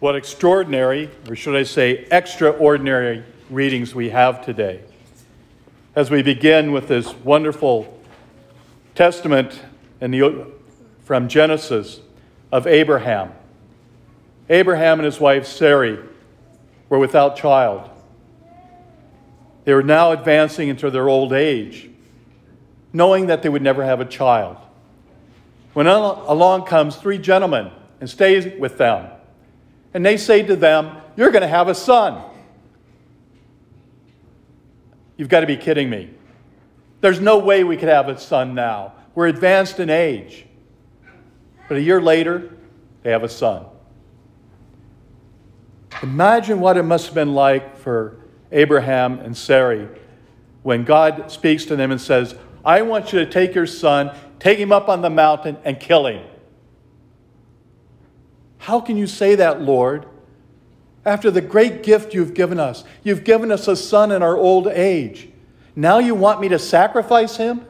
What extraordinary, or should I say, extraordinary readings we have today. As we begin with this wonderful testament the, from Genesis of Abraham. Abraham and his wife Sarai were without child. They were now advancing into their old age, knowing that they would never have a child. When along comes three gentlemen and stays with them and they say to them, You're going to have a son. You've got to be kidding me. There's no way we could have a son now. We're advanced in age. But a year later, they have a son. Imagine what it must have been like for Abraham and Sarai when God speaks to them and says, I want you to take your son, take him up on the mountain, and kill him. How can you say that, Lord? After the great gift you've given us, you've given us a son in our old age. Now you want me to sacrifice him?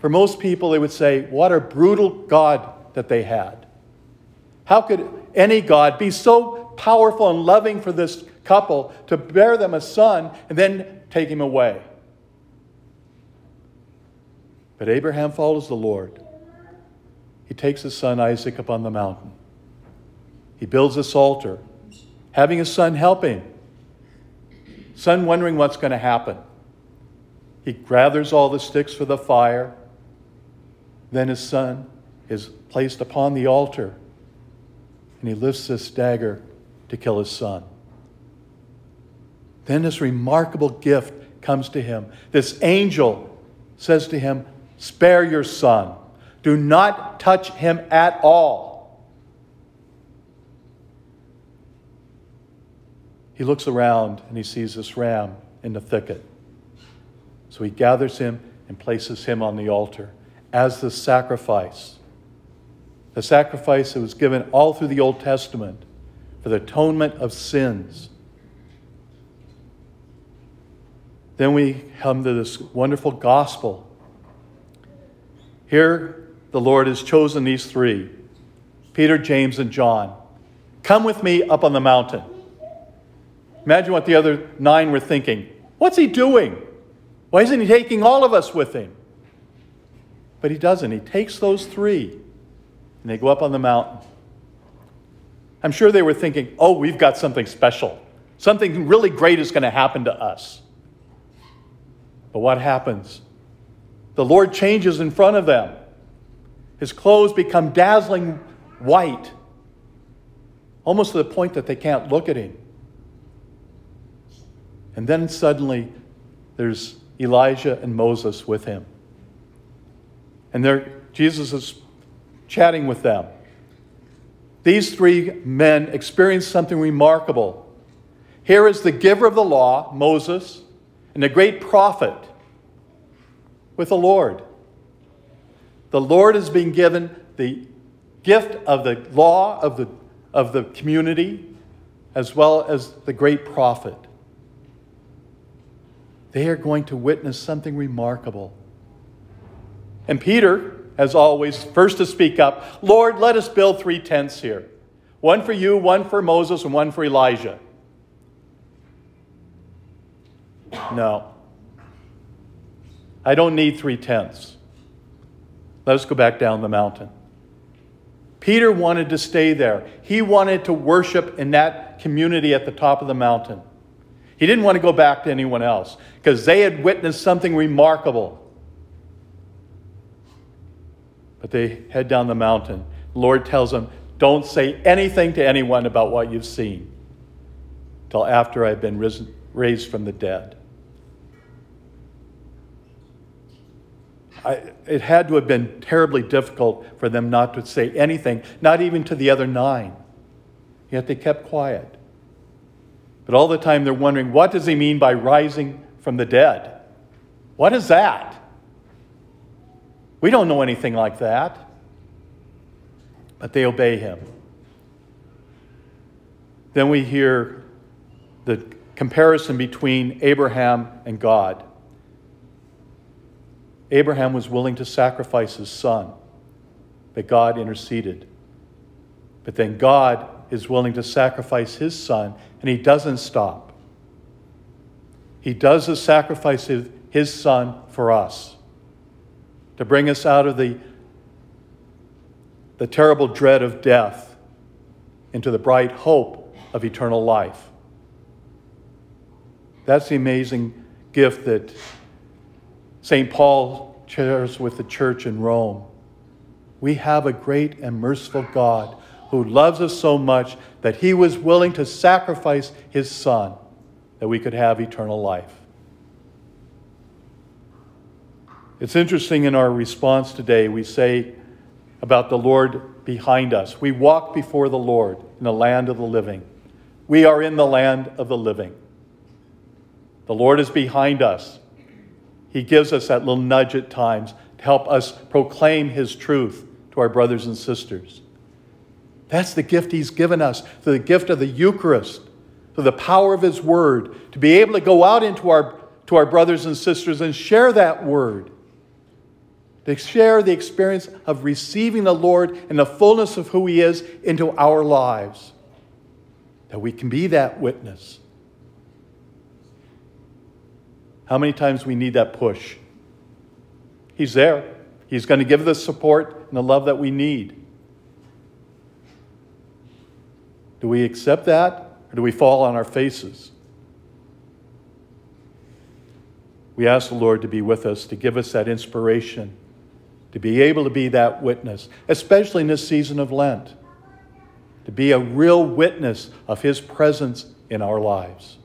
For most people, they would say, What a brutal God that they had. How could any God be so powerful and loving for this couple to bear them a son and then take him away? But Abraham follows the Lord he takes his son Isaac up on the mountain. He builds this altar, having his son help him. Son wondering what's going to happen. He gathers all the sticks for the fire. Then his son is placed upon the altar, and he lifts this dagger to kill his son. Then this remarkable gift comes to him. This angel says to him, Spare your son. Do not touch him at all. He looks around and he sees this ram in the thicket. So he gathers him and places him on the altar as the sacrifice. The sacrifice that was given all through the Old Testament for the atonement of sins. Then we come to this wonderful gospel. Here the Lord has chosen these three Peter, James, and John. Come with me up on the mountain. Imagine what the other nine were thinking. What's he doing? Why isn't he taking all of us with him? But he doesn't. He takes those three and they go up on the mountain. I'm sure they were thinking, oh, we've got something special. Something really great is going to happen to us. But what happens? The Lord changes in front of them. His clothes become dazzling white, almost to the point that they can't look at him. And then suddenly, there's Elijah and Moses with him. And there, Jesus is chatting with them. These three men experience something remarkable. Here is the giver of the law, Moses, and the great prophet with the Lord. The Lord has been given the gift of the law of the, of the community as well as the great prophet. They are going to witness something remarkable. And Peter, as always, first to speak up Lord, let us build three tents here one for you, one for Moses, and one for Elijah. No. I don't need three tents. Let us go back down the mountain. Peter wanted to stay there. He wanted to worship in that community at the top of the mountain. He didn't want to go back to anyone else because they had witnessed something remarkable. But they head down the mountain. The Lord tells them, Don't say anything to anyone about what you've seen till after I've been risen, raised from the dead. I, it had to have been terribly difficult for them not to say anything, not even to the other nine. Yet they kept quiet. But all the time they're wondering what does he mean by rising from the dead? What is that? We don't know anything like that. But they obey him. Then we hear the comparison between Abraham and God. Abraham was willing to sacrifice his son, but God interceded. But then God is willing to sacrifice his son, and he doesn't stop. He does the sacrifice of his son for us to bring us out of the, the terrible dread of death into the bright hope of eternal life. That's the amazing gift that St. Paul shares with the church in Rome. We have a great and merciful God who loves us so much that he was willing to sacrifice his son that we could have eternal life. It's interesting in our response today, we say about the Lord behind us. We walk before the Lord in the land of the living. We are in the land of the living. The Lord is behind us. He gives us that little nudge at times to help us proclaim His truth to our brothers and sisters. That's the gift He's given us, the gift of the Eucharist, the power of His Word, to be able to go out into our, to our brothers and sisters and share that Word, to share the experience of receiving the Lord and the fullness of who He is into our lives, that we can be that witness. How many times we need that push? He's there. He's going to give the support and the love that we need. Do we accept that or do we fall on our faces? We ask the Lord to be with us, to give us that inspiration, to be able to be that witness, especially in this season of Lent, to be a real witness of His presence in our lives.